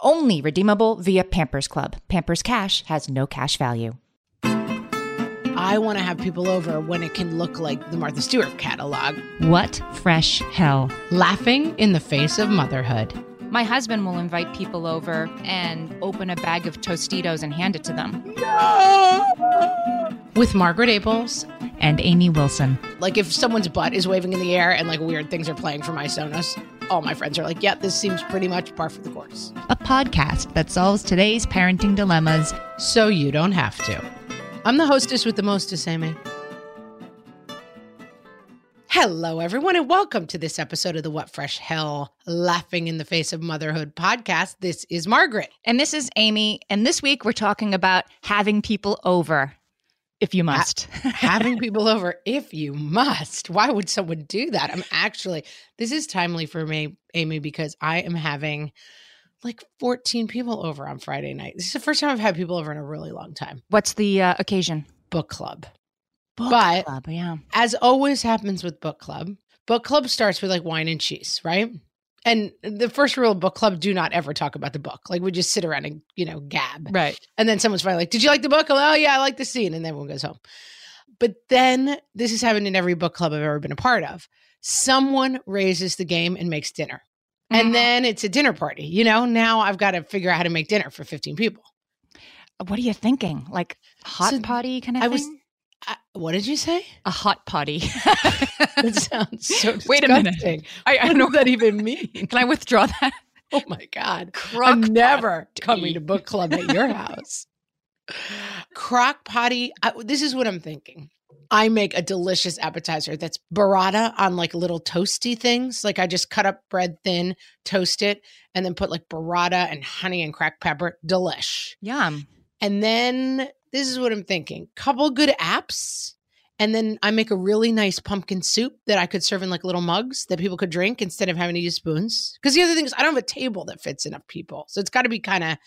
Only redeemable via Pampers Club. Pampers Cash has no cash value. I want to have people over when it can look like the Martha Stewart catalog. What fresh hell? Laughing in the face of motherhood. My husband will invite people over and open a bag of Tostitos and hand it to them. With Margaret Ables. And Amy Wilson. Like if someone's butt is waving in the air and like weird things are playing for my Sonos, all my friends are like, yeah, this seems pretty much par for the course. A podcast that solves today's parenting dilemmas So you don't have to. I'm the hostess with the mostest, Amy. Hello, everyone, and welcome to this episode of the What Fresh Hell Laughing in the Face of Motherhood podcast. This is Margaret. And this is Amy. And this week we're talking about having people over if you must. Having people over if you must. Why would someone do that? I'm actually, this is timely for me, Amy, because I am having like 14 people over on Friday night. This is the first time I've had people over in a really long time. What's the uh, occasion? Book club. Book But- club, yeah. as always happens with book club, book club starts with like wine and cheese, right? And the first rule of book club: do not ever talk about the book. Like we just sit around and you know gab, Right. and then someone's finally like, "Did you like the book?" Oh yeah, I like the scene, and then everyone goes home. But then this has happened in every book club I've ever been a part of. Someone raises the game and makes dinner, Mhm. and then it's a dinner party. You know, now I've got to figure out how to make dinner for 15 people. What are you thinking? Like hot So, potty kind of I thing? was- what did you say? a hot potty. That sounds so disgusting. Wait a minute. I, I What know does that even mean? Can I withdraw that? Oh my God. Crock I'm never potty. coming to book club at your house. Crock potty. I, this is what I'm thinking. I make a delicious appetizer that's burrata on like little toasty things. Like I just cut up bread thin, toast it, and then put like burrata and honey and cracked pepper. Delish. Yum. And then this is what I'm thinking. Couple good apps. And then I make a really nice pumpkin soup that I could serve in like little mugs that people could drink instead of having to use spoons. Because the other thing is I don't have a table that fits enough people. So it's got to be kind of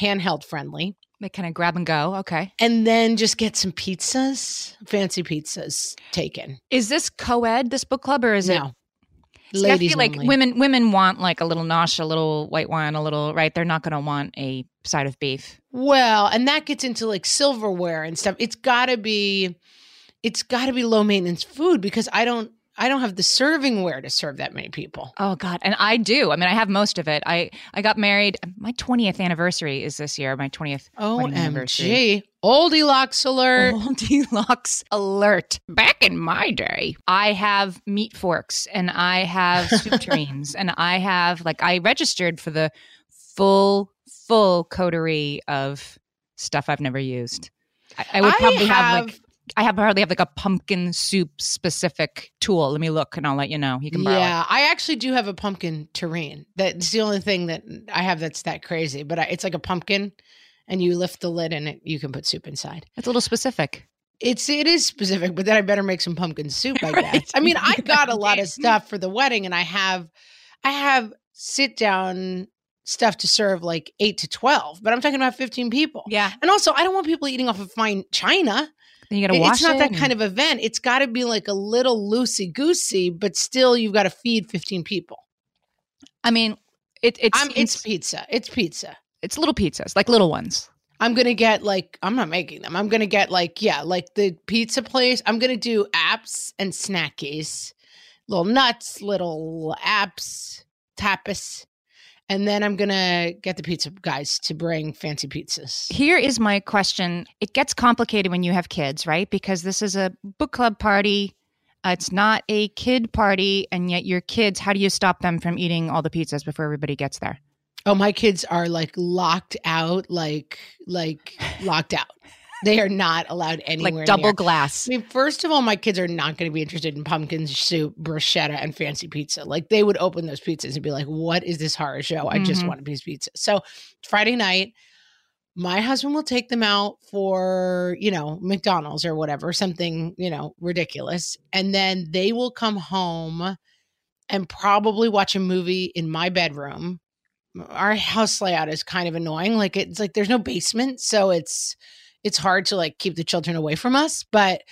handheld friendly. They kind of grab and go. Okay. And then just get some pizzas, fancy pizzas taken. Is this co-ed, this book club, or is it? See, I feel like only. women women want like a little nosh, a little white wine, a little right. They're not going to want a side of beef. Well, and that gets into like silverware and stuff. It's got to be it's got to be low maintenance food because I don't I don't have the servingware to serve that many people. Oh God, and I do. I mean, I have most of it. I I got married. My twentieth anniversary is this year. My twentieth wedding anniversary. OMG. Oldie locks alert. Goldilocks alert. Back in my day, I have meat forks and I have soup tureens and I have like I registered for the full full coterie of stuff I've never used. I, I would I probably have, have- like I have hardly have like a pumpkin soup specific tool. Let me look and I'll let you know. You can borrow it. Yeah, I actually do have a pumpkin tureen. That's the only thing that I have that's that crazy. But I, it's like a pumpkin, and you lift the lid and it, you can put soup inside. It's a little specific. It's it is specific, but then I better make some pumpkin soup. I Right. guess. I mean, I got a lot of stuff for the wedding, and I have, I have sit down stuff to serve like eight to twelve. But I'm talking about fifteen people. Yeah. And also, I don't want people eating off of fine china. Then you got to It- wash it's not it that and- kind of event. It's got to be like a little loosey goosey, but still, you've got to feed 15 people. I mean, it, it's it's it's pizza. It's pizza. it's little pizzas, like little ones. I'm going to get like, I'm not making them. I'm going to get like, yeah, like the pizza place. I'm going to do apps and snackies. little nuts, little apps, tapas. And then I'm going to get the pizza guys to bring fancy pizzas. Here is my question. It gets complicated when you have kids, right? Because this is a book club party. Uh, it's not a kid party. And yet, your kids, how do you stop them from eating all the pizzas before everybody gets there? Oh, my kids are like locked out, like, like locked out. They are not allowed anywhere. Like double near. glass. I mean, first of all, my kids are not going to be interested in pumpkin soup, bruschetta, and fancy pizza. Like they would open those pizzas and be like, "What is this horror show? I just Mhm. want a piece of pizza." So Friday night, my husband will take them out for you know McDonald's or whatever, something you know ridiculous, and then they will come home and probably watch a movie in my bedroom. Our house layout is kind of annoying. Like it's like there's no basement, so it's it's hard to like keep the children away from us, but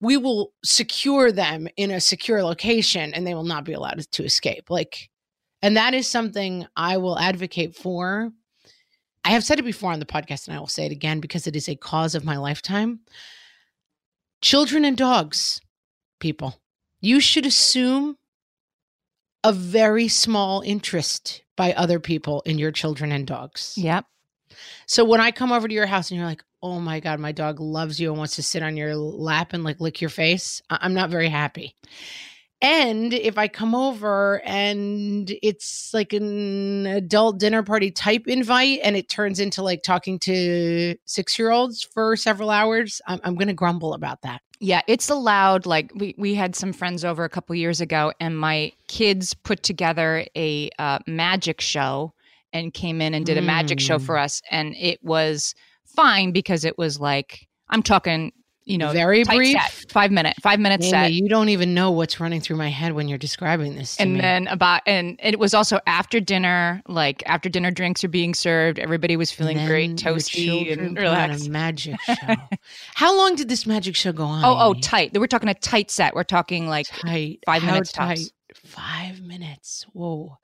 we will secure them in a secure location and they will not be allowed to escape. Like, and that is something I will advocate for. I have said it before on the podcast and I will say it again because it is a cause of my lifetime. Children and dogs, people, you should assume a very small interest by other people in your children and dogs. Yep. So when I come over to your house and you're like, "Oh my god, my dog loves you and wants to sit on your lap and like lick your face," I- I'm not very happy. And if I come over and it's like an adult dinner party type invite and it turns into like talking to six year olds for several hours, I'm, I'm going to grumble about that. Yeah, it's allowed. Like we we had some friends over a couple years ago, and my kids put together a uh, magic show and came in and did a magic show Mm. for us, and it was fine because it was like I'm talking, you know, very brief. set, five minute, five minute Amy, set. you don't even know what's running through my head when you're describing this. To and me. then about and it was also after dinner like after dinner drinks are being served everybody was feeling great toasty and relaxed A magic show. How long did this magic show go on? oh oh Amy? tight we're talking a tight set we're talking like tight. five How minutes tight? tops. Five minutes. Whoa.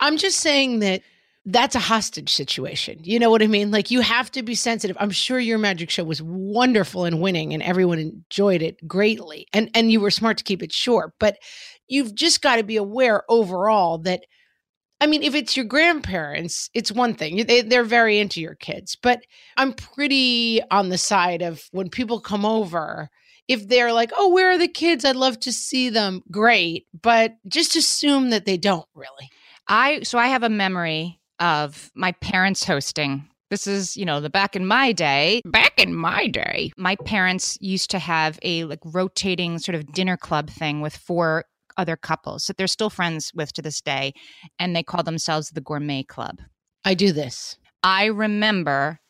I'm just saying that that's a hostage situation. You know what I mean? Like you have to be sensitive. I'm sure your magic show was wonderful and winning and everyone enjoyed it greatly. And and you were smart to keep it short, but you've just got to be aware overall that I mean, if it's your grandparents, it's one thing. They, they're very into your kids. But I'm pretty on the side of when people come over, if they're like, oh, where are the kids? I'd love to see them. Great. But just assume that they don't really. i so i have a memory of my parents hosting this is you know the back in my day back in my day my parents used to have a like rotating sort of dinner club thing with four other couples that they're still friends with to this day and they call themselves the gourmet club I do this. I remember,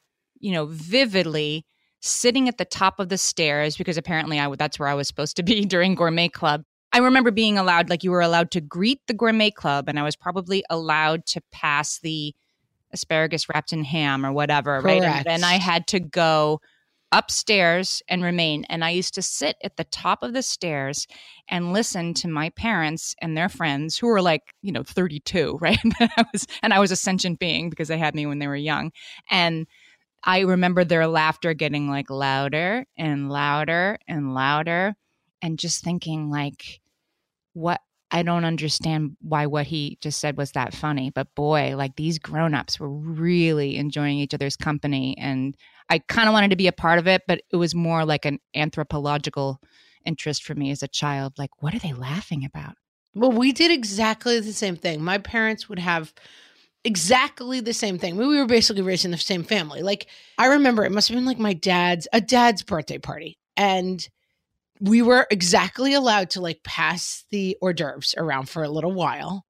you know, vividly sitting at the top of the stairs because apparently I that's where I was supposed to be during Gourmet Club. I remember being allowed, like you were allowed to greet the Gourmet Club, and I was probably allowed to pass the asparagus wrapped in ham or whatever, right? And then I had to go upstairs and remain. And I used to sit at the top of the stairs and listen to my parents and their friends who were like, you know, 32, right? and I was and I was a sentient being because they had me when they were young. And I remember their laughter getting like louder and louder and louder and just thinking like what I don't understand why what he just said was that funny, but boy, like these grown-ups were really enjoying each other's company and I kind of wanted to be a part of it, but it was more like an anthropological interest for me as a child. Like, what are they laughing about? Well, we did exactly the same thing. My parents would have exactly the same thing. We were basically raised in the same family. Like I remember it must have been like my dad's a dad's birthday party. And we were exactly allowed to like pass the hors d'oeuvres around for a little while.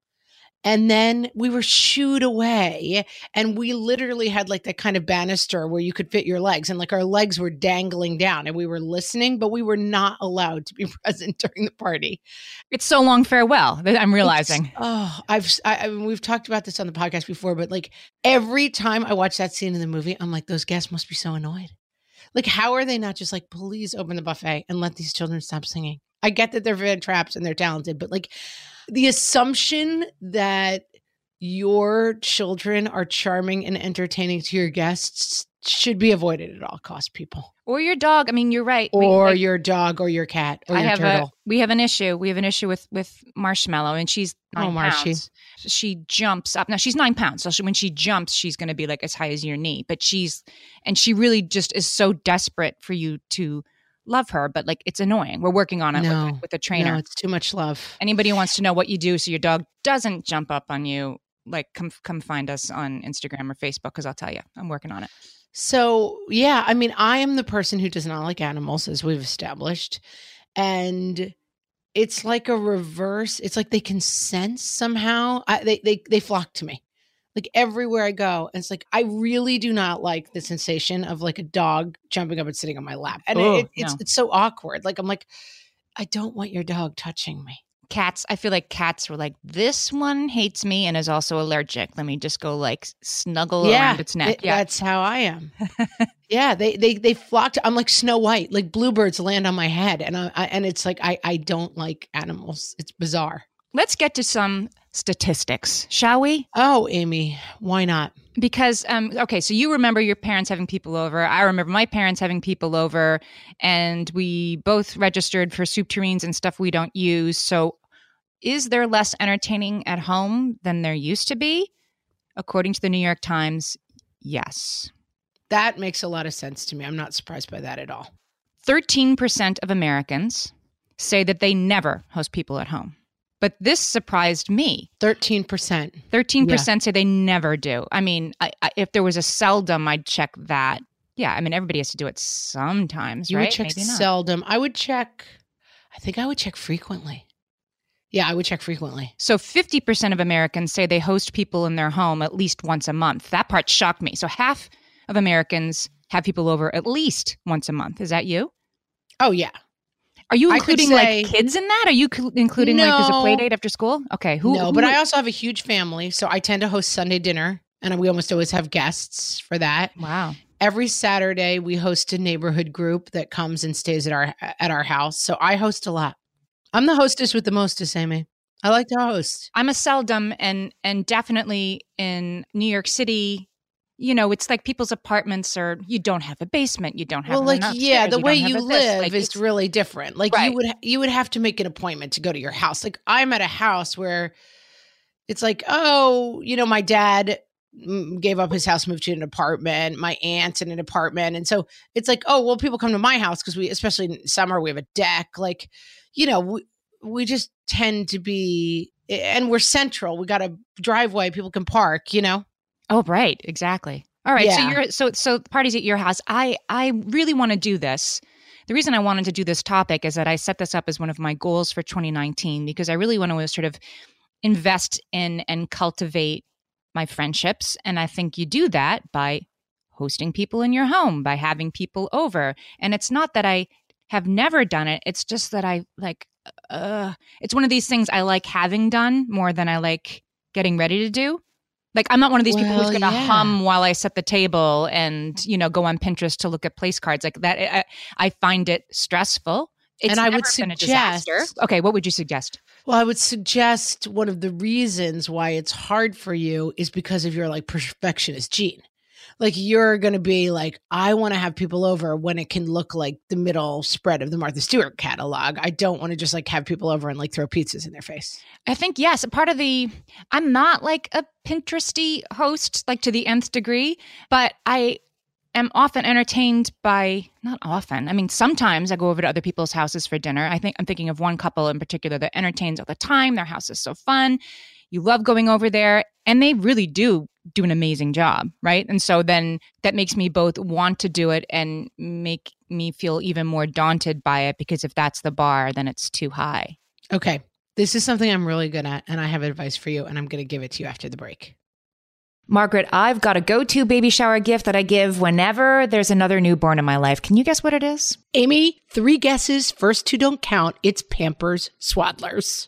And then we were shooed away. And we literally had like that kind of banister where you could fit your legs. And like our legs were dangling down and we were listening, but we were not allowed to be present during the party. It's so long farewell that I'm realizing. It's- oh, I've I, I mean, we've talked about this on the podcast before, but like every time I watch that scene in the movie, I'm like, those guests must be so annoyed. Like, how are they not just like, please open the buffet and let these children stop singing? I get that they're von Trapps and they're talented, but like the assumption that your children are charming and entertaining to your guests should be avoided at all costs, people. Or your dog. I mean, you're right. We- Or like, your dog or your cat or I your have turtle. a we have an issue. We have an issue with with Marshmallow, and she's Oh, nine Marshy. pounds. She jumps up. Now she's nine pounds, so she, when she jumps, she's going to be like as high as your knee. But she's and she really just is so desperate for you to love her. But like it's annoying. We're working on it No. with, with a trainer. No, it's too much love. Anybody who wants to know what you do so your dog doesn't jump up on you, like come come find us on Instagram or Facebook because I'll tell you, I'm working on it. So, yeah, I mean, I am the person who does not like animals, as we've established. And it's like a reverse. It's like they can sense somehow. I, they, they, they flock to me. Like everywhere I go. And it's like, I really do not like the sensation of like a dog jumping up and sitting on my lap. And Oh, it, it's, no. it's so awkward. Like, I'm like, I don't want your dog touching me. Cats, I feel like cats were like, this one hates me and is also allergic. Let me just go like snuggle around its neck. Th- yeah. That's how I am. yeah, they they they flock to. I'm like Snow White. Like bluebirds land on my head, and I, I and it's like I I don't like animals. It's bizarre. Let's get to some statistics, shall we? Oh, Amy, why not? Because um okay, so you remember your parents having people over. I remember my parents having people over and we both registered for soup tureens and stuff we don't use. So is there less entertaining at home than there used to be? According to the New York Times, yes. That makes a lot of sense to me. I'm not surprised by that at all. 13% of Americans say that they never host people at home. But this surprised me. Thirteen percent. 13% say they never do. I mean, I, I, if there was a seldom, I'd check that. Yeah, I mean, everybody has to do it sometimes, You right? would check Maybe not. seldom. I would check. I think I would check frequently. Yeah, I would check frequently. So 50% of Americans say they host people in their home at least once a month. That part shocked me. So half of Americans have people over at least once a month. Is that you? Oh yeah. Are you including say- like kids in that? Are you cl- including like there's a No. play date after school? Okay, who? no, who- but I also have a huge family, so I tend to host Sunday dinner, and we almost always have guests for that. wow. every Saturday we host a neighborhood group that comes and stays at our at our house. So I host a lot. I'm the hostess with the mostest, Amy. I like to host. I'm a seldom and and definitely in New York City, you know, it's like people's apartments are you don't have a basement, you don't have Well, like yeah, the you way you have a this. live Like, is really different. Like Right. you would you would have to make an appointment to go to your house. Like I'm at a house where it's like, oh, you know, my dad mm, gave up his house, moved to an apartment. My aunt's in an apartment, and so it's like, oh, well, people come to my house because we, especially in summer, we have a deck. Like, you know, we, we just tend to be, and we're central. We got a driveway people can park. You know, Oh, right, exactly. All right, so you're so so parties at your house. I I really want to do this. The reason I wanted to do this topic is that I set this up as one of my goals for 2019 because I really want to sort of invest in and cultivate my friendships, and I think you do that by hosting people in your home, by having people over. And it's not that I have never done it; it's just that I like. Uh, it's one of these things I like having done more than I like getting ready to do. Like I'm not one of these people who's going to yeah. hum while I set the table and you know go on Pinterest to look at place cards like that. I, I find it stressful. It's And I would never been a suggest- disaster. Okay, what would you suggest? Well, I would suggest one of the reasons why it's hard for you is because of your like perfectionist gene. Like you're going to be like, I want to have people over when it can look like the middle spread of the Martha Stewart catalog. I don't want to just like have people over and like throw pizzas in their face. I think yes. Part of the I'm not like a Pinteresty host, like to the nth degree, but I am often entertained by not often. I mean, sometimes I go over to other people's houses for dinner. I think I'm thinking of one couple in particular that entertains all the time. Their house is so fun. You love going over there, and they really do do an amazing job, right? And so then that makes me both want to do it and make me feel even more daunted by it because if that's the bar, then it's too high. Okay. This is something I'm really good at, and I have advice for you, and I'm going to give it to you after the break. Margaret, I've got a go to baby shower gift that I give whenever there's another newborn in my life. Can you guess what it is? Amy, three guesses. First two don't count. It's Pampers Swaddlers.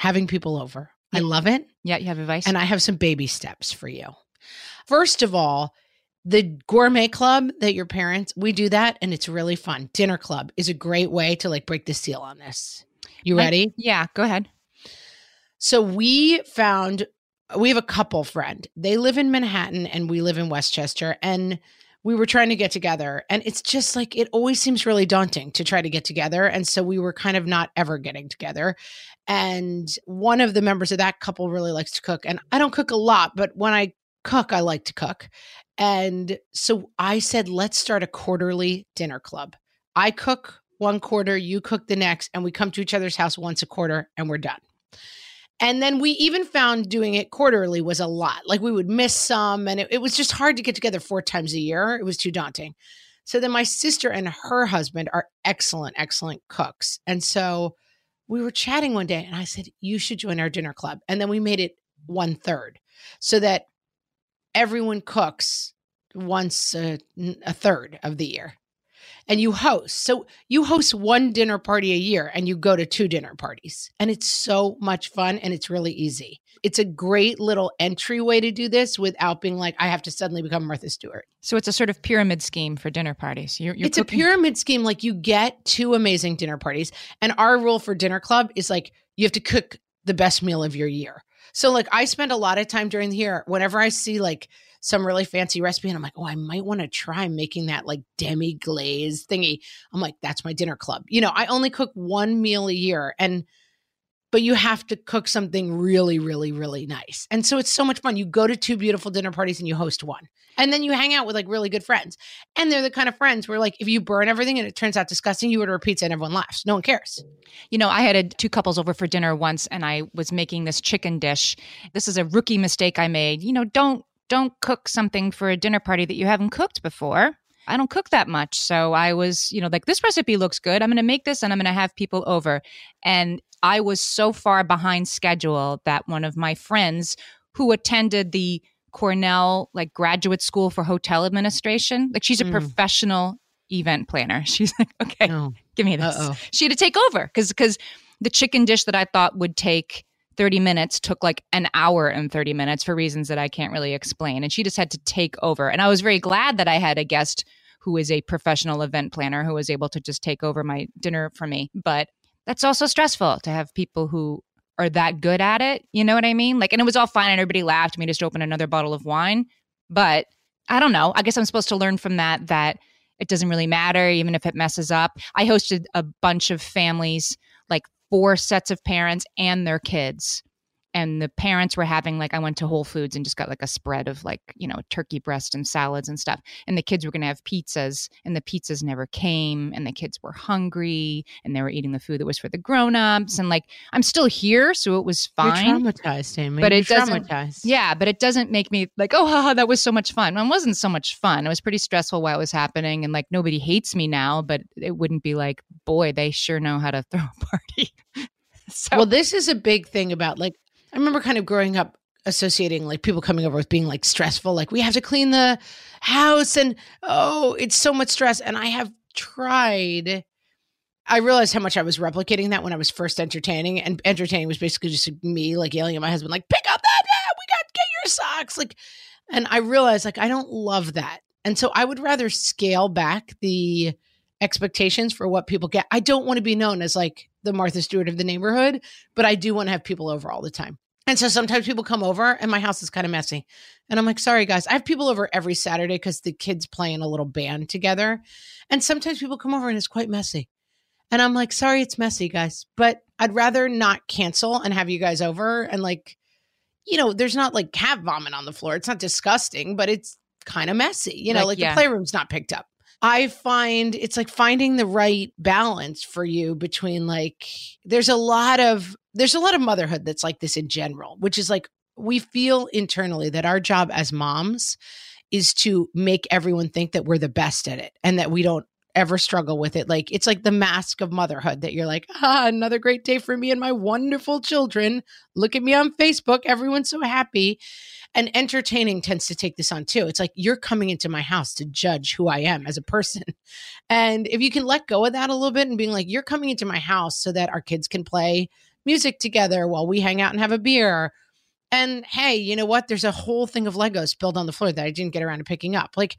having people over. I love it. Yeah, you have advice? And I have some baby steps for you. First of all, the gourmet club that your parents we do that and it's really fun dinner club is a great way to like break the seal on this you ready I, yeah go ahead so we found we have a couple friend they live in manhattan and we live in westchester and we were trying to get together and it's just like it always seems really daunting to try to get together and so we were kind of not ever getting together and one of the members of that couple really likes to cook and i don't cook a lot but when i cook i like to cook and so I said, let's start a quarterly dinner club. I cook one quarter, you cook the next, and we come to each other's house once a quarter and we're done. And then we even found doing it quarterly was a lot. Like we would miss some, and it, it, was just hard to get together four times a year. It was too daunting. So then my sister and her husband are excellent, excellent cooks. And so we were chatting one day, and I said, You should join our dinner club. And then we made it one third so that everyone cooks once a, a third of the year and you host. So you host one dinner party a year and you go to two dinner parties. And it's so much fun and it's really easy. It's a great little entryway to do this without being like, I have to suddenly become Martha Stewart. So it's a sort of pyramid scheme for dinner parties. You're, you're it's cooking- a pyramid scheme. Like you get two amazing dinner parties. And our rule for dinner club is like, you have to cook the best meal of your year. So like I spend a lot of time during the year whenever I see like some really fancy recipe and I'm like, oh, I might want to try making that like demi glaze thingy. I'm like, that's my dinner club. You know, I only cook one meal a year and but you have to cook something really, really, really nice. And so it's so much fun. You go to two beautiful dinner parties and you host one. And then you hang out with like really good friends. And they're the kind of friends where like if you burn everything and it turns out disgusting, you order a pizza and everyone laughs. No one cares. You know, I had a, two couples over for dinner once and I was making this chicken dish. This is a rookie mistake I made. You know, don't don't cook something for a dinner party that you haven't cooked before. I don't cook that much. So I was, you know, like, this recipe looks good. I'm going to make this and I'm going to have people over. And I was so far behind schedule that one of my friends who attended the Cornell like graduate school for hotel administration, like she's a mm. professional event planner. She's like, okay, oh. give me this. Uh-oh. She had to take over because because the chicken dish that I thought would take 30 minutes took like an hour and 30 minutes for reasons that I can't really explain. And she just had to take over. And I was very glad that I had a guest who is a professional event planner who was able to just take over my dinner for me. But that's also stressful to have people who are that good at it. You know what I mean? Like, and it was all fine and everybody laughed. We just opened another bottle of wine. But I don't know. I guess I'm supposed to learn from that that it doesn't really matter, even if it messes up. I hosted a bunch of families, like four sets of parents and their kids and the parents were having like I went to Whole Foods and just got like a spread of like you know turkey breast and salads and stuff, and the kids were going to have pizzas, and the pizzas never came, and the kids were hungry, and they were eating the food that was for the grown-ups, and like I'm still here, so it was fine. You're traumatized, Amy. But You're it doesn't. traumatized. Yeah, but it doesn't make me like oh haha, that was so much fun. It wasn't so much fun. It was pretty stressful while it was happening, and like nobody hates me now, but it wouldn't be like boy, they sure know how to throw a party. so Well, this is a big thing about like I remember kind of growing up associating like people coming over with being like stressful, like we have to clean the house and oh, it's so much stress. And I have tried. I realized how much I was replicating that when I was first entertaining, and entertaining was basically just me like yelling at my husband, like "Pick up that! Yeah, we got get your socks!" Like, and I realized like I don't love that, and so I would rather scale back the expectations for what people get. I don't want to be known as like the Martha Stewart of the neighborhood, but I do want to have people over all the time. And so sometimes people come over and my house is kind of messy. And I'm like, sorry, guys. I have people over every Saturday because the kids play in a little band together. And sometimes people come over and it's quite messy. And I'm like, sorry, it's messy, guys. But I'd rather not cancel and have you guys over and like, you know, there's not like cat vomit on the floor. It's not disgusting, but it's kind of messy. You know, Like, like, yeah. the playroom's not picked up. I find it's like finding the right balance for you between like there's a lot of there's a lot of motherhood that's like this in general, which is like we feel internally that our job as moms is to make everyone think that we're the best at it and that we don't ever struggle with it. Like it's like the mask of motherhood that you're like, ah, another great day for me and my wonderful children. Look at me on Facebook. Everyone's so happy. And entertaining tends to take this on too. It's like you're coming into my house to judge who I am as a person. And if you can let go of that a little bit and being like, you're coming into my house so that our kids can play music together while we hang out and have a beer. And hey, you know what? There's a whole thing of Legos spilled on the floor that I didn't get around to picking up. Like,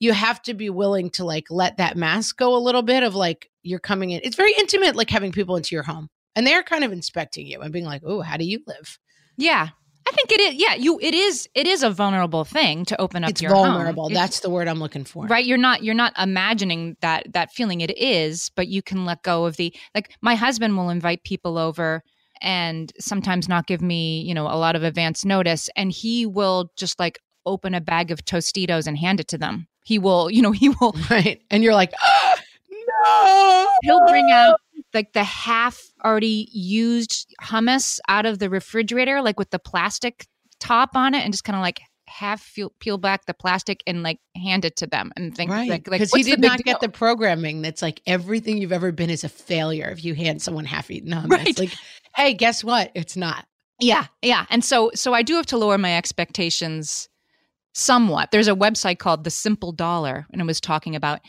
you have to be willing to like let that mask go a little bit of like you're coming in. It's very intimate, like having people into your home and they're kind of inspecting you and being like, oh, how do you live? Yeah. I think it is. Yeah, you. It is. It is a vulnerable thing to open up it's your home. vulnerable. It's- That's the word I'm looking for. right. You're not. You're not imagining that that feeling. It is, but you can let go of the like. My husband will invite people over, and sometimes not give me, you know, a lot of advance notice, and he will just like open a bag of Tostitos and hand it to them. He will, you know, he will Right. And you're like, "Ah, no. he'll bring out like the half already used hummus out of the refrigerator, like with the plastic top on it, and just kind of like half peel, peel back the plastic and like hand it to them and think Right. like like Because he did big not get the programming that's like everything you've ever been is a failure if you hand someone half eaten hummus. Right. Like, hey, guess what? It's not. yeah yeah and so so I do have to lower my expectations somewhat. There's a website called The Simple Dollar, and it was talking about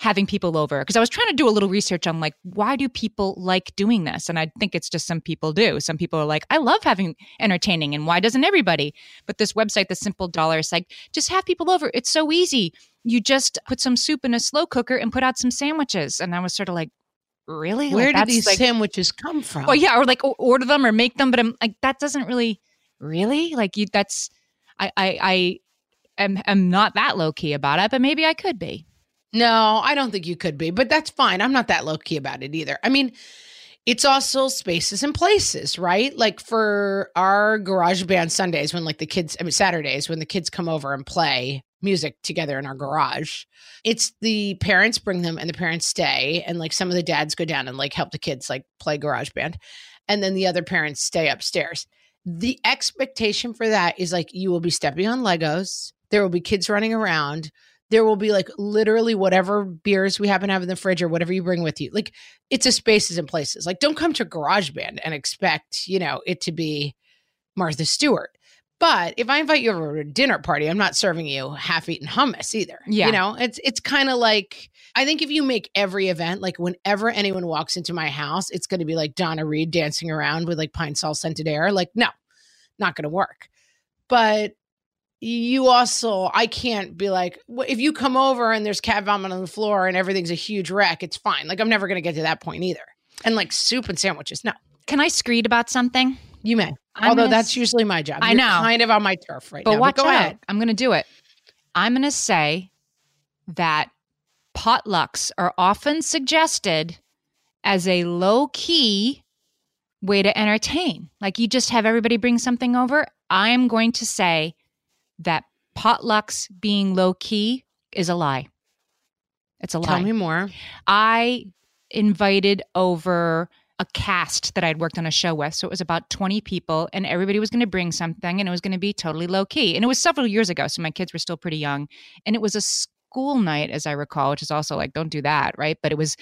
having people over because I was trying to do a little research on like why do people like doing this? And I think it's just some people do. Some people are like I love having entertaining and why doesn't everybody? But this website the simple dollar is like just have people over. It's so easy. You just put some soup in a slow cooker and put out some sandwiches. And I was sort of like really? Where Like, did these like, sandwiches come from? well yeah or like order them or make them but I'm like that doesn't really really? Like you that's I I, I am, am not that low key about it but maybe I could be No, I don't think you could be, but that's fine. I'm not that low key about it either. I mean, it's also spaces and places, right? Like for our garage band Sundays when like the kids, I mean Saturdays when the kids come over and play music together in our garage. It's the parents bring them and the parents stay and like some of the dads go down and like help the kids like play garage band and then the other parents stay upstairs. The expectation for that is like you will be stepping on Legos, there will be kids running around, there will be like literally whatever beers we happen to have in the fridge or whatever you bring with you. Like it's a spaces and places. Like don't come to garage band and expect, you know, it to be Martha Stewart. But if I invite you over to a dinner party, I'm not serving you half-eaten hummus either. Yeah. You know, it's it's kind of like I think if you make every event like whenever anyone walks into my house, it's going to be like Donna Reed dancing around with like Pine-Sol scented air. Like, no, not going to work. But you also I can't be like "Well, if you come over and there's cat vomit on the floor and everything's a huge wreck, it's fine. Like I'm never going to get to that point either. And like soup and sandwiches, no. Can I screed about something? You may. I'm Although that's s- usually my job. I You're know. kind of on my turf right But now. watch go out. ahead. I'm going to do it. I'm going to say that potlucks are often suggested as a low key way to entertain. Like you just have everybody bring something over. I'm going to say that potlucks being low key is a lie. It's a lie. Tell me more. I invited over a cast that I'd worked on a show with. So it was about 20 people, and everybody was going to bring something, and it was going to be totally low key. And it was several years ago. So my kids were still pretty young. And it was a school night, as I recall, which is also like, don't do that, right? But it was,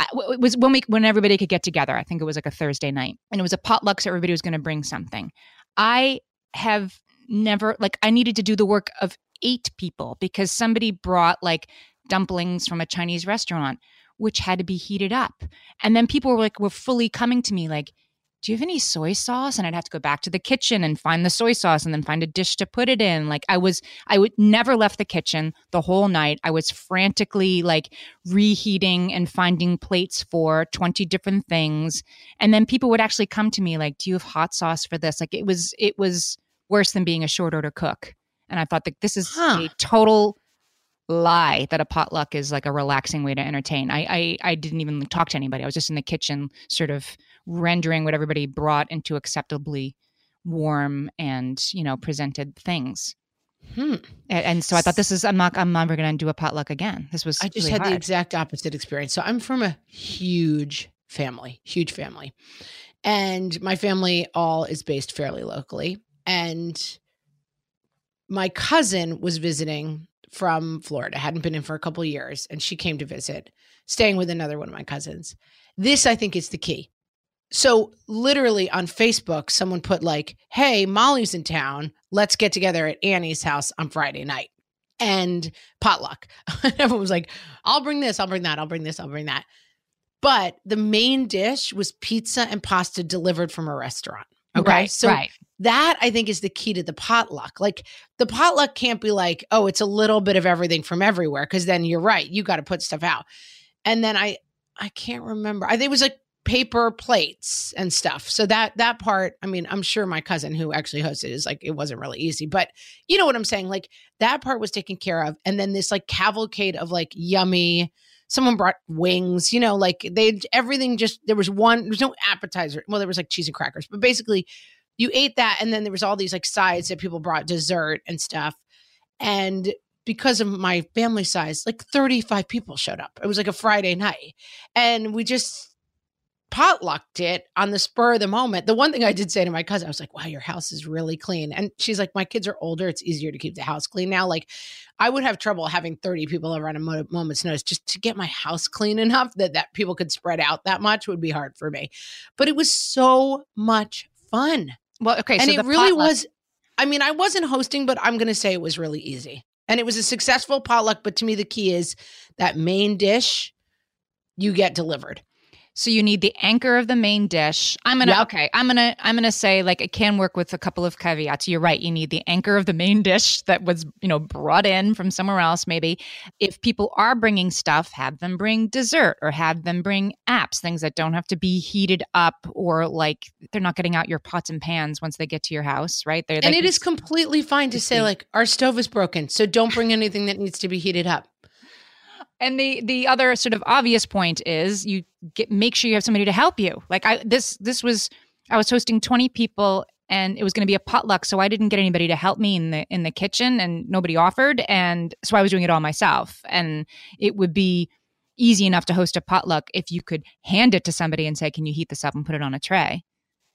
it was when we, when everybody could get together. I think it was like a Thursday night. And it was a potluck, so everybody was going to bring something. I have never, like, I needed to do the work of eight people because somebody brought like dumplings from a Chinese restaurant which had to be heated up. And then people were like, were fully coming to me like, do you have any soy sauce? And I'd have to go back to the kitchen and find the soy sauce and then find a dish to put it in. Like I was, I would never left the kitchen the whole night. I was frantically like reheating and finding plates for 20 different things. And then people would actually come to me like, do you have hot sauce for this? Like it was, it was worse than being a short order cook. And I thought that this is Huh. a total lie that a potluck is like a relaxing way to entertain. I, I I didn't even talk to anybody. I was just in the kitchen, sort of rendering what everybody brought into acceptably warm and you know presented things. Hmm. And, and so I thought this is I'm not I'm never going to do a potluck again. This was I just really had the exact opposite experience. So I'm from a huge family, huge family. And my family all is based fairly locally. And my cousin was visiting from Florida, hadn't been in for a couple of years, and she came to visit, staying with another one of my cousins. This, I think, is the key. So, literally on Facebook, someone put, like, hey, Molly's in town. Let's get together at Annie's house on Friday night and potluck. Everyone was like, I'll bring this, I'll bring that, I'll bring this, I'll bring that. But the main dish was pizza and pasta delivered from a restaurant. Okay. right, so right. That I think is the key to the potluck. Like the potluck can't be like, oh, it's a little bit of everything from everywhere, because then you're right, you got to put stuff out. And then I I can't remember. I think it was like paper plates and stuff. So that that part, I mean, I'm sure my cousin who actually hosted is like it wasn't really easy, but you know what I'm saying? Like that part was taken care of. And then this like cavalcade of like yummy someone brought wings, you know, like they everything just there was one there was no appetizer. Well, there was like cheese and crackers, but basically you ate that and then there was all these like sides that people brought dessert and stuff. And because of my family size, like 35 people showed up. It was like a Friday night. And we just potlucked it on the spur of the moment. The one thing I did say to my cousin, I was like, wow, your house is really clean. And she's like, my kids are older. It's easier to keep the house clean now. Like, I would have trouble having 30 people over on a mo- moment's notice just to get my house clean enough that, that people could spread out that much would be hard for me. But it was so much fun. Well, okay, and so it really potluck- was, I mean, I wasn't hosting, but I'm going to say it was really easy. And it was a successful potluck. But to me, the key is that main dish you get delivered. So you need the anchor of the main dish. I'm gonna Yep. okay. I'm gonna I'm gonna say like it can work with a couple of caveats. You're right. You need the anchor of the main dish that was you know brought in from somewhere else. Maybe if people are bringing stuff, have them bring dessert or have them bring apps, things that don't have to be heated up or like they're not getting out your pots and pans once they get to your house, right? They're, and they it is completely fine to say, like, our stove is broken. So don't bring anything that needs to be heated up. And the the other sort of obvious point is you get make sure you have somebody to help you. Like I this this was I was hosting 20 people and it was going to be a potluck so I didn't get anybody to help me in the in the kitchen and nobody offered and so I was doing it all myself and it would be easy enough to host a potluck if you could hand it to somebody and say can you heat this up and put it on a tray.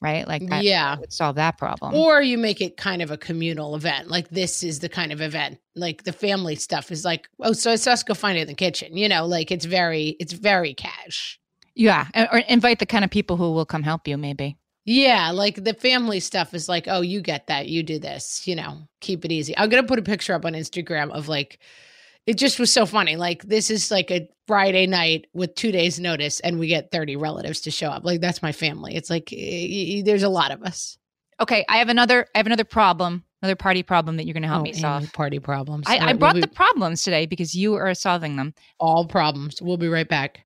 Right? Like that Yeah. would solve that problem. Or you make it kind of a communal event. Like, this is the kind of event. Like, the family stuff is like, oh, so let's go find it in the kitchen. You know, like, it's very, it's very cash. yeah, or invite the kind of people who will come help you maybe. Yeah, like the family stuff is like, oh, you get that, you do this, you know, keep it easy. I'm gonna put a picture up on Instagram of like, it just was so funny. Like this is like a Friday night with two days notice, and we get 30 relatives to show up. Like that's my family. It's like eh, eh, there's a lot of us. Okay, I have another I have another problem Another party problem that you're going to help Oh, me solve. party problems. I, I brought we'll the problems today because you are solving them. all problems. We'll be right back.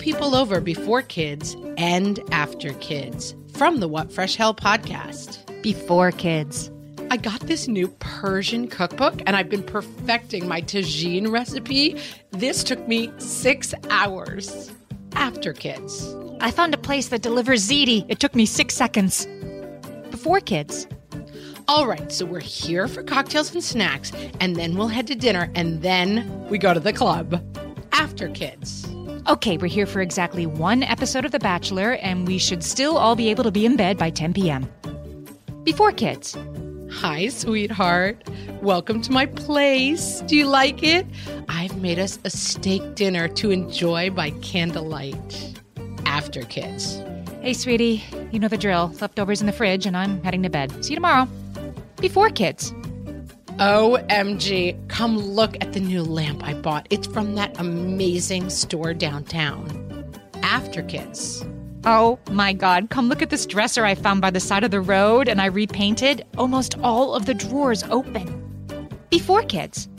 People over before kids and after kids from the What Fresh Hell podcast. Before kids. I got this new Persian cookbook and I've been perfecting my tagine recipe. This took me six hours after kids. I found a place that delivers ziti. It took me six seconds. Before kids. All right, so we're here for cocktails and snacks, and then we'll head to dinner, and then we go to the club after kids. Okay, we're here for exactly one episode of The Bachelor, and we should still all be able to be in bed by 10 p.m. Before kids. Hi, sweetheart. Welcome to my place. Do you like it? I've made us a steak dinner to enjoy by candlelight. After kids. Hey, sweetie, you know the drill. Leftovers in the fridge, and I'm heading to bed. See you tomorrow. Before kids. OMG, come look at the new lamp I bought. It's from that amazing store downtown. After kids. Oh my god, come look at this dresser I found by the side of the road and I repainted. Almost all of the drawers open. Before kids.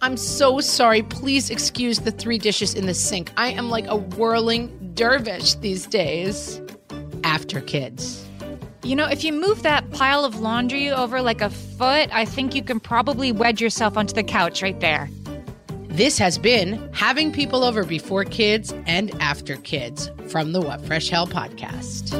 I'm so sorry. Please excuse the three dishes in the sink. I am like a whirling dervish these days. After kids. You know, if you move that pile of laundry over like a foot, I think you can probably wedge yourself onto the couch right there. This has been Having People Over Before Kids and After Kids from the What Fresh Hell podcast.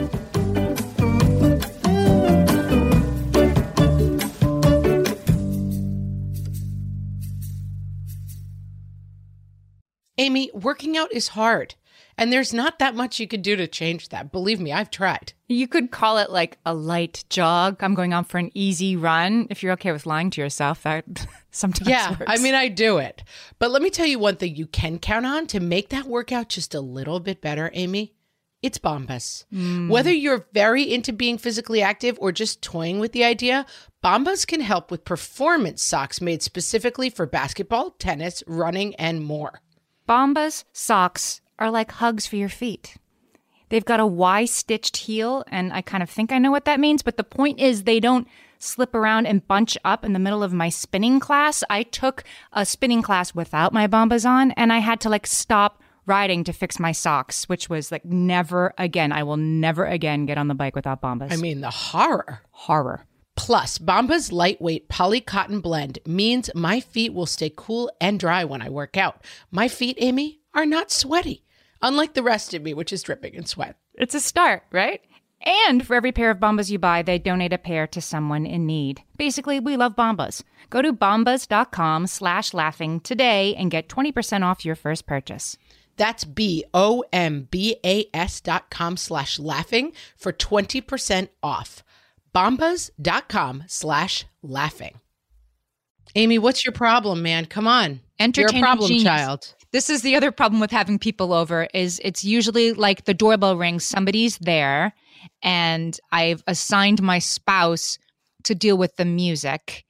Amy, working out is hard, and there's not that much you could do to change that. Believe me, I've tried. You could call it like a light jog. I'm going on for an easy run. If you're okay with lying to yourself, that sometimes Yeah, works. I mean, I do it. But let me tell you one thing you can count on to make that workout just a little bit better, Amy. It's Bombas. Mm. Whether you're very into being physically active or just toying with the idea, Bombas can help with performance socks made specifically for basketball, tennis, running, and more. Bombas socks are like hugs for your feet. They've got a Y stitched heel, and I kind of think I know what that means, but the point is they don't slip around and bunch up in the middle of my spinning class. I took a spinning class without my Bombas on, and I had to like stop riding to fix my socks, which was like never again. I will never again get on the bike without Bombas. I mean, the horror. horror. Plus, Bombas lightweight poly cotton blend means my feet will stay cool and dry when I work out. My feet, Amy, are not sweaty, unlike the rest of me, which is dripping in sweat. It's a start, right? And for every pair of Bombas you buy, they donate a pair to someone in need. Basically, we love Bombas. Go to bombas.com slash laughing today and get 20% off your first purchase. That's B O M B A S dot com slash laughing for 20% off. Bombas.com slash laughing. Amy, what's your problem, man? Come on. You're a problem genius. child. This is the other problem with having people over is it's usually like the doorbell rings, somebody's there, and I've assigned my spouse to deal with the music.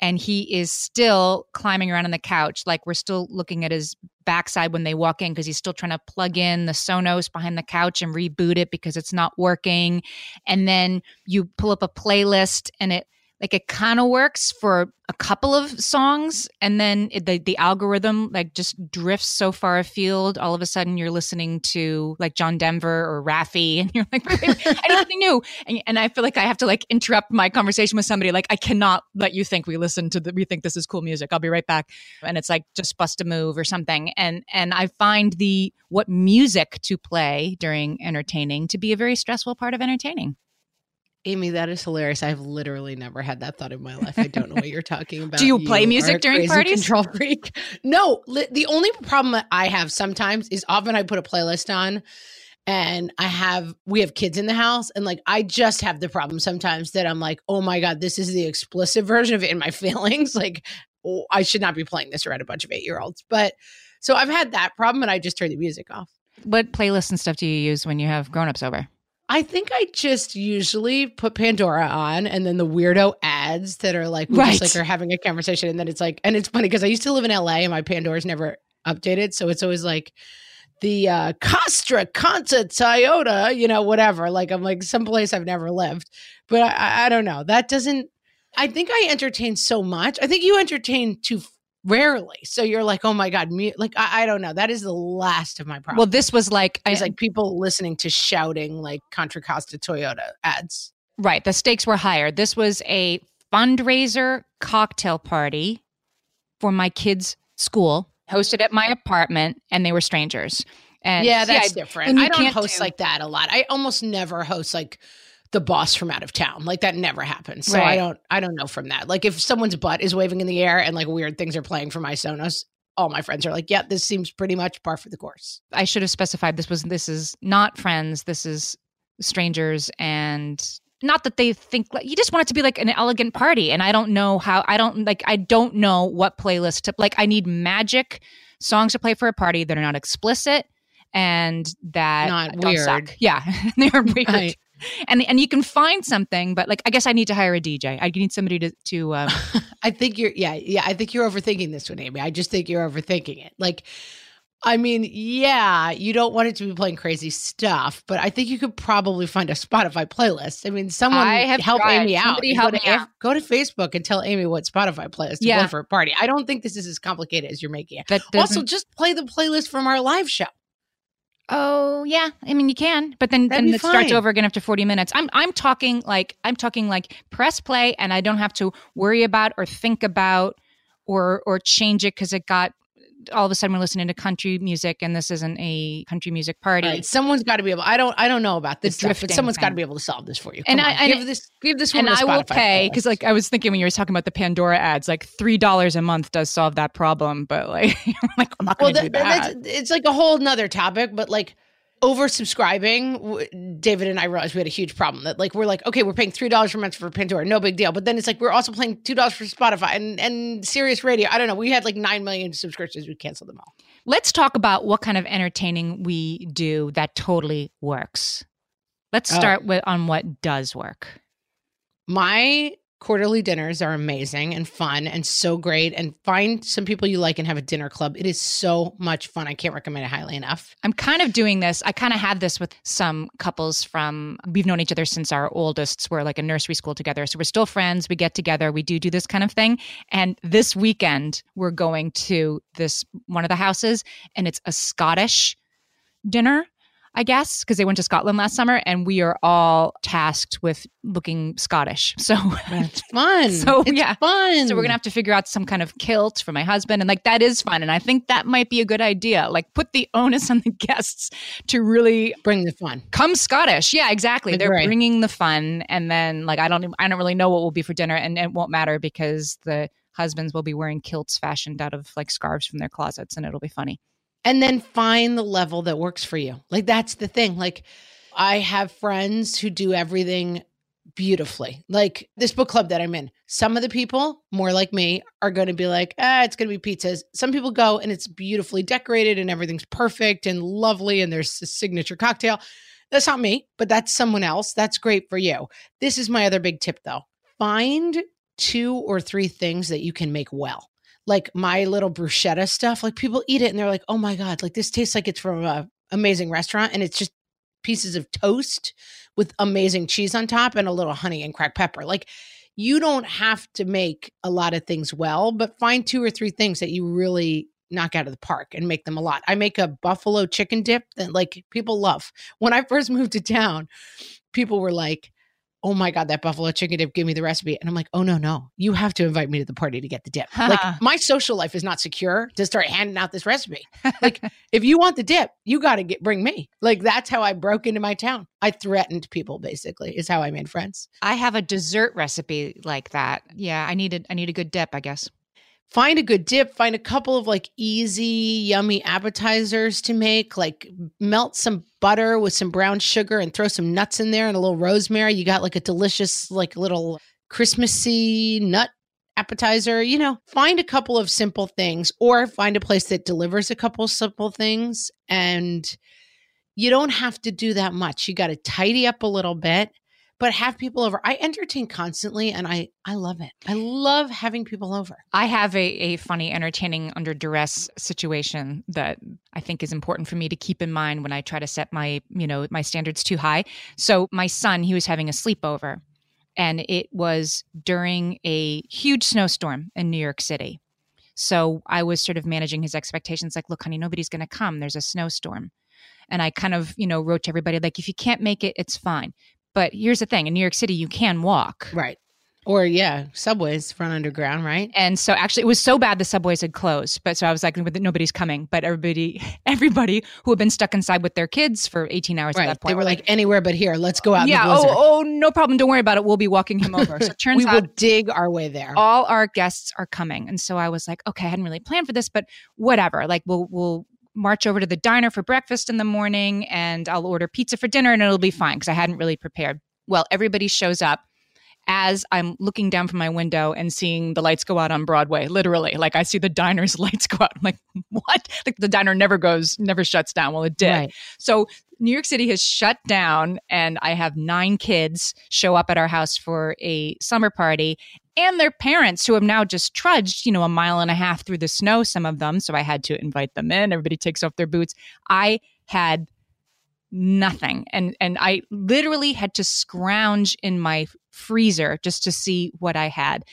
And he is still climbing around on the couch. Like we're still looking at his backside when they walk in because he's still trying to plug in the Sonos behind the couch and reboot it because it's not working. And then you pull up a playlist and it like it kind of works for a couple of songs and then it, the the algorithm like just drifts so far afield. All of a sudden you're listening to like John Denver or Raffi and you're like something new? And, and I feel like I have to like interrupt my conversation with somebody like I cannot let you think we listen to the we think this is cool music. I'll be right back. And it's like just bust a move or something. And and I find the what music to play during entertaining to be a very stressful part of entertaining Amy, that is hilarious. I've literally never had that thought in my life. I don't know what you're talking about. Do you play are music during parties? Control freak. No, li- the only problem that I have sometimes is often I put a playlist on and I have we have kids in the house and like I just have the problem sometimes that I'm like, "Oh my god, this is the explicit version of it in my feelings." Like, oh, I should not be playing this around a bunch of 8-year-olds. But so I've had that problem and I just turn the music off. what playlists and stuff do you use when you have grown-ups over I think I just usually put Pandora on and then the weirdo ads that are like we Right. just like are having a conversation and then it's like and it's funny because I used to live in LA and my Pandora's never updated. So it's always like the uh Contra Costa Toyota, you know, whatever. Like I'm like someplace I've never lived. But I- I, I don't know. That doesn't I think I entertain so much. I think you entertain too rarely. So you're like, oh my God, mu-. like I, I don't know. That is the last of my problems. well this was like I, It's like people listening to shouting like Contra Costa Toyota ads. right the stakes were higher this was a fundraiser cocktail party for my kids school hosted at my apartment and they were strangers and yeah, that's I- different. I don't host do- like that a lot. I almost never host like the boss from out of town. Like that never happens. So Right. I don't I don't know from that. Like if someone's butt is waving in the air and like weird things are playing for my Sonos, all my friends are like, yeah, this seems pretty much par for the course. I should have specified this was this is not friends this is strangers and not that they think like you just want it to be like an elegant party and i don't know how i don't like i don't know what playlist to like i need magic songs to play for a party that are not explicit and that Not don't suck. weird. yeah they're weird Right. And and you can find something but like i guess i need to hire a dj i need somebody to to um, I think you're yeah, yeah, I think you're overthinking this one, Amy. I just think you're overthinking it. Like I mean, yeah, you don't want it to be playing crazy stuff, but I think you could probably find a Spotify playlist. I mean, someone I have help tried. Amy out. Help go to out. Go to Facebook and tell Amy what Spotify playlist to play for a party. I don't think this is as complicated as you're making it. Also, just play the playlist from our live show. Oh yeah, I mean you can, but then That'd then it starts over again after forty minutes. I'm I'm talking like I'm talking like press play, and I don't have to worry about or think about or or change it because it got all of a sudden we're listening to country music, and this isn't a country music party. Right. Someone's got to be able. I don't. I don't know about this stuff, but someone's got to be able to solve this for you. And Come I- and- give this. Give this and I will pay because like I was thinking when you were talking about the Pandora ads, like three dollars a month does solve that problem, but like I'm like I'm not going to that, do that. it's like a whole nother topic, but like oversubscribing, David and I realized we had a huge problem that like we're like, okay, we're paying three dollars per month for Pandora, no big deal. But then it's like we're also paying two dollars for Spotify and and Sirius Radio. I don't know. We had like nine million subscriptions. We canceled them all. Let's talk about what kind of entertaining we do that totally works. Let's Oh. start with on what does work. My quarterly dinners are amazing and fun and so great. And find some people you like and have a dinner club. It is so much fun. I can't recommend it highly enough. I'm kind of doing this. I kind of had this with some couples from we've known each other since our oldest were like in nursery school together. So we're still friends. We get together. We do do this kind of thing. And this weekend we're going to this one of the houses and it's a Scottish dinner. I guess, because they went to Scotland last summer, and we are all tasked with looking Scottish. So it's fun. So, It's yeah. fun. So we're gonna have to figure out some kind of kilt for my husband, and like that is fun, and I think that might be a good idea. Like put the onus on the guests to really bring the fun. come Scottish. Yeah, exactly. They're Agree. bringing the fun, and then like I don't, I don't really know what will be for dinner, and it won't matter because the husbands will be wearing kilts fashioned out of like scarves from their closets, and it'll be funny. And then find the level that works for you. Like that's the thing. Like I have friends who do everything beautifully. Like this book club that I'm in. Some of the people, more like me, are going to be like, "Ah, it's going to be pizzas." Some people go and it's beautifully decorated and everything's perfect and lovely and there's a signature cocktail. That's not me, but that's someone else. That's great for you. This is my other big tip though. Find two or three things that you can make well like my little bruschetta stuff, like people eat it and they're like, oh my God, like this tastes like it's from a amazing restaurant. And it's just pieces of toast with amazing cheese on top and a little honey and cracked pepper. Like you don't have to make a lot of things well, but find two or three things that you really knock out of the park and make them a lot. I make a buffalo chicken dip that like people love. When I first moved to town, people were like, oh my god that buffalo chicken dip give me the recipe. And i'm like oh no no you have to invite me to the party to get the dip. Like my social life is not secure to start handing out this recipe. Like if you want the dip you got to get bring me. Like that's how i broke into my town. I threatened people basically is how i made friends. I have a dessert recipe like that. Yeah, I needed, I need a good dip, I guess. Find a good dip find a couple of like easy yummy appetizers to make like melt some butter with some brown sugar and throw some nuts in there and a little rosemary. You got like a delicious like little christmassy nut appetizer you know? Find a couple of simple things or find a place that delivers a couple simple things and you don't have to do that much. You got to tidy up a little bit but have people over i entertain constantly and i i love it i love having people over I have a, a funny entertaining under duress situation that I think is important for me to keep in mind when I try to set my, you know, my standards too high. So my son, he was having a sleepover and it was during a huge snowstorm in New York City. So I was sort of managing his expectations like, look, honey, nobody's going to come. There's a snowstorm. And I kind of, you know, wrote to everybody like, if you can't make it, it's fine. But here's the thing in New York City, you can walk. right or yeah subways run underground right And so actually it was so bad the subways had closed. But so I was like, nobody's coming. But everybody, everybody who had been stuck inside with their kids for 18 hours at that point. they were like anywhere but here let's go out yeah, oh, oh, no problem. Don't worry about it. We'll be walking him over. So it turns we will dig our way there all our guests are coming. And so I was like, okay, I hadn't really planned for this, but whatever. Like we'll we'll march over to the diner for breakfast in the morning and I'll order pizza for dinner and it'll be fine because I hadn't really prepared. Well, everybody shows up as I'm looking down from my window and seeing the lights go out on Broadway, literally. Like I see the diner's lights go out. I'm like, what? Like the diner never goes, never shuts down. Well, it did. Right. So New York City has shut down, and I have nine kids show up at our house for a summer party, and their parents who have now just trudged, you know, a mile and a half through the snow, some of them. So I had to invite them in. Everybody takes off their boots. I had nothing. And and I literally had to scrounge in my freezer just to see what I had.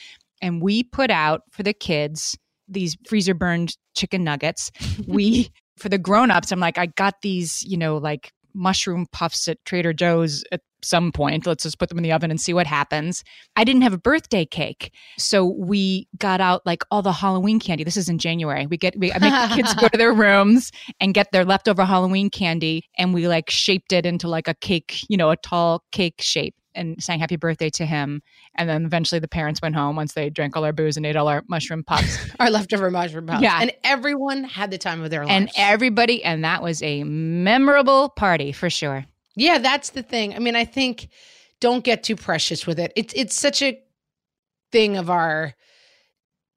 And we put out for the kids these freezer burned chicken nuggets. We for the grown-ups I'm like I got these you know like mushroom puffs at Trader Joe's at some point. Let's just put them in the oven and see what happens. I didn't have a birthday cake so we got out like all the Halloween candy. This is in January. We get we I make the kids go to their rooms and get their leftover Halloween candy and we like shaped it into like a cake, you know, a tall cake shape and sang happy birthday to him. And then eventually the parents went home once they drank all our booze and ate all our mushroom puffs. our leftover mushroom puffs. Yeah. and everyone had the time of their lives and everybody, and that was a memorable party for sure. Yeah, that's the thing. I mean, I think don't get too precious with it. It's it's such a thing of our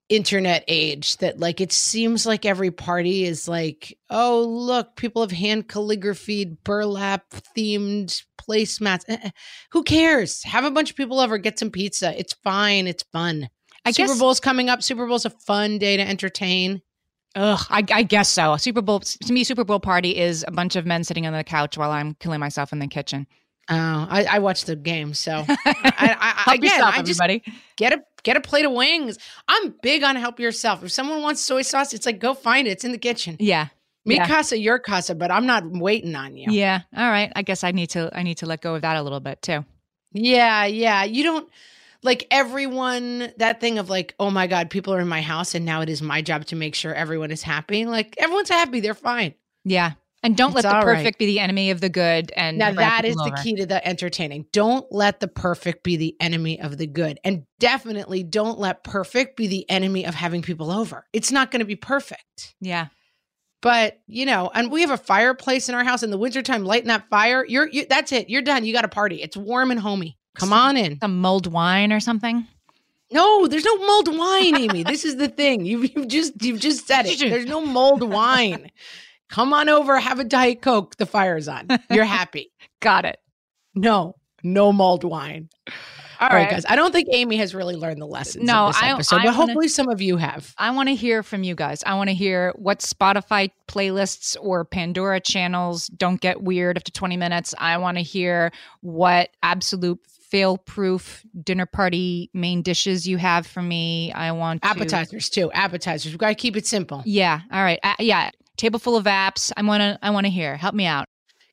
internet age that like it seems like every party is like, oh look, people have hand calligraphied burlap themed placemats. Eh, eh. Who cares? Have a bunch of people over, get some pizza. It's fine. It's fun. I Super guess- Bowl's coming up. Super Bowl's a fun day to entertain. Ugh, I, I guess so. Super Bowl to me, Super Bowl party is a bunch of men sitting on the couch while I'm killing myself in the kitchen. Oh, I, I watched the game, so I, I, I, Help again, yourself, I just everybody. get a get a plate of wings. I'm big on help yourself. If someone wants soy sauce, it's like go find it. It's in the kitchen. Yeah, Me Yeah. casa, your casa, but I'm not waiting on you. Yeah. All right. I guess I need to I need to let go of that a little bit too. Yeah, yeah. You don't like everyone that thing of like, oh my God, people are in my house and now it is my job to make sure everyone is happy. Like everyone's happy, they're fine. Yeah. And don't It's let the all right. perfect be the enemy of the good. And Now that is the over. key to the entertaining. Don't let the perfect be the enemy of the good. And definitely don't let perfect be the enemy of having people over. It's not going to be perfect. Yeah. But, you know, and we have a fireplace in our house in the wintertime, lighting that fire. You're you, that's it. You're done. You got a party. It's warm and homey. Come on in. Some mulled wine or something. No, there's no mulled wine, Amy. this is the thing. You've, you've just you've just said it. There's no mulled wine. Come on over, have a diet coke. The fire's on. You're happy. Got it. No, no mulled wine. All All right, right. guys. I don't think Amy has really learned the lessons No, of this I- episode, I but wanna- hopefully some of you have. I want to hear from you guys. I want to hear what Spotify playlists or Pandora channels don't get weird after 20 minutes. I want to hear what absolute fail proof dinner party main dishes you have for me. I want to. Appetizers too. Appetizers. We've got to keep it simple. Yeah. All right. Uh, yeah. Table full of apps. I want to, I want to hear. Help me out.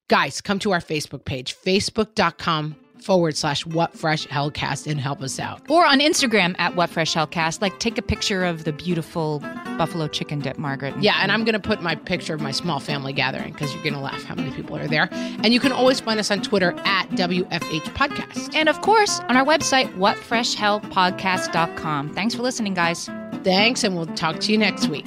Guys, come to our Facebook page, facebook.com forward slash what fresh hellcast and help us out. Or on Instagram at What Fresh Hellcast. Like take a picture of the beautiful buffalo chicken dip, Margaret. Yeah, and I'm going to put my picture of my small family gathering because you're going to laugh how many people are there. And you can always find us on Twitter at WFH Podcast. And of course, on our website, whatfreshhellpodcast.com. Thanks for listening, guys. Thanks, and we'll talk to you next week.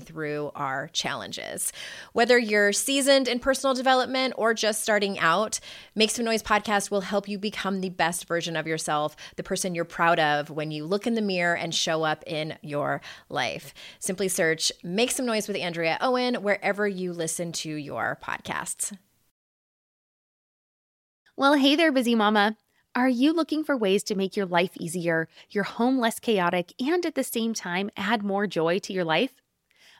through our challenges. Whether you're seasoned in personal development or just starting out, Make Some Noise podcast will help you become the best version of yourself, the person you're proud of when you look in the mirror and show up in your life. Simply search Make Some Noise with Andrea Owen wherever you listen to your podcasts. Well, hey there, busy mama. Are you looking for ways to make your life easier, your home less chaotic, and at the same time add more joy to your life?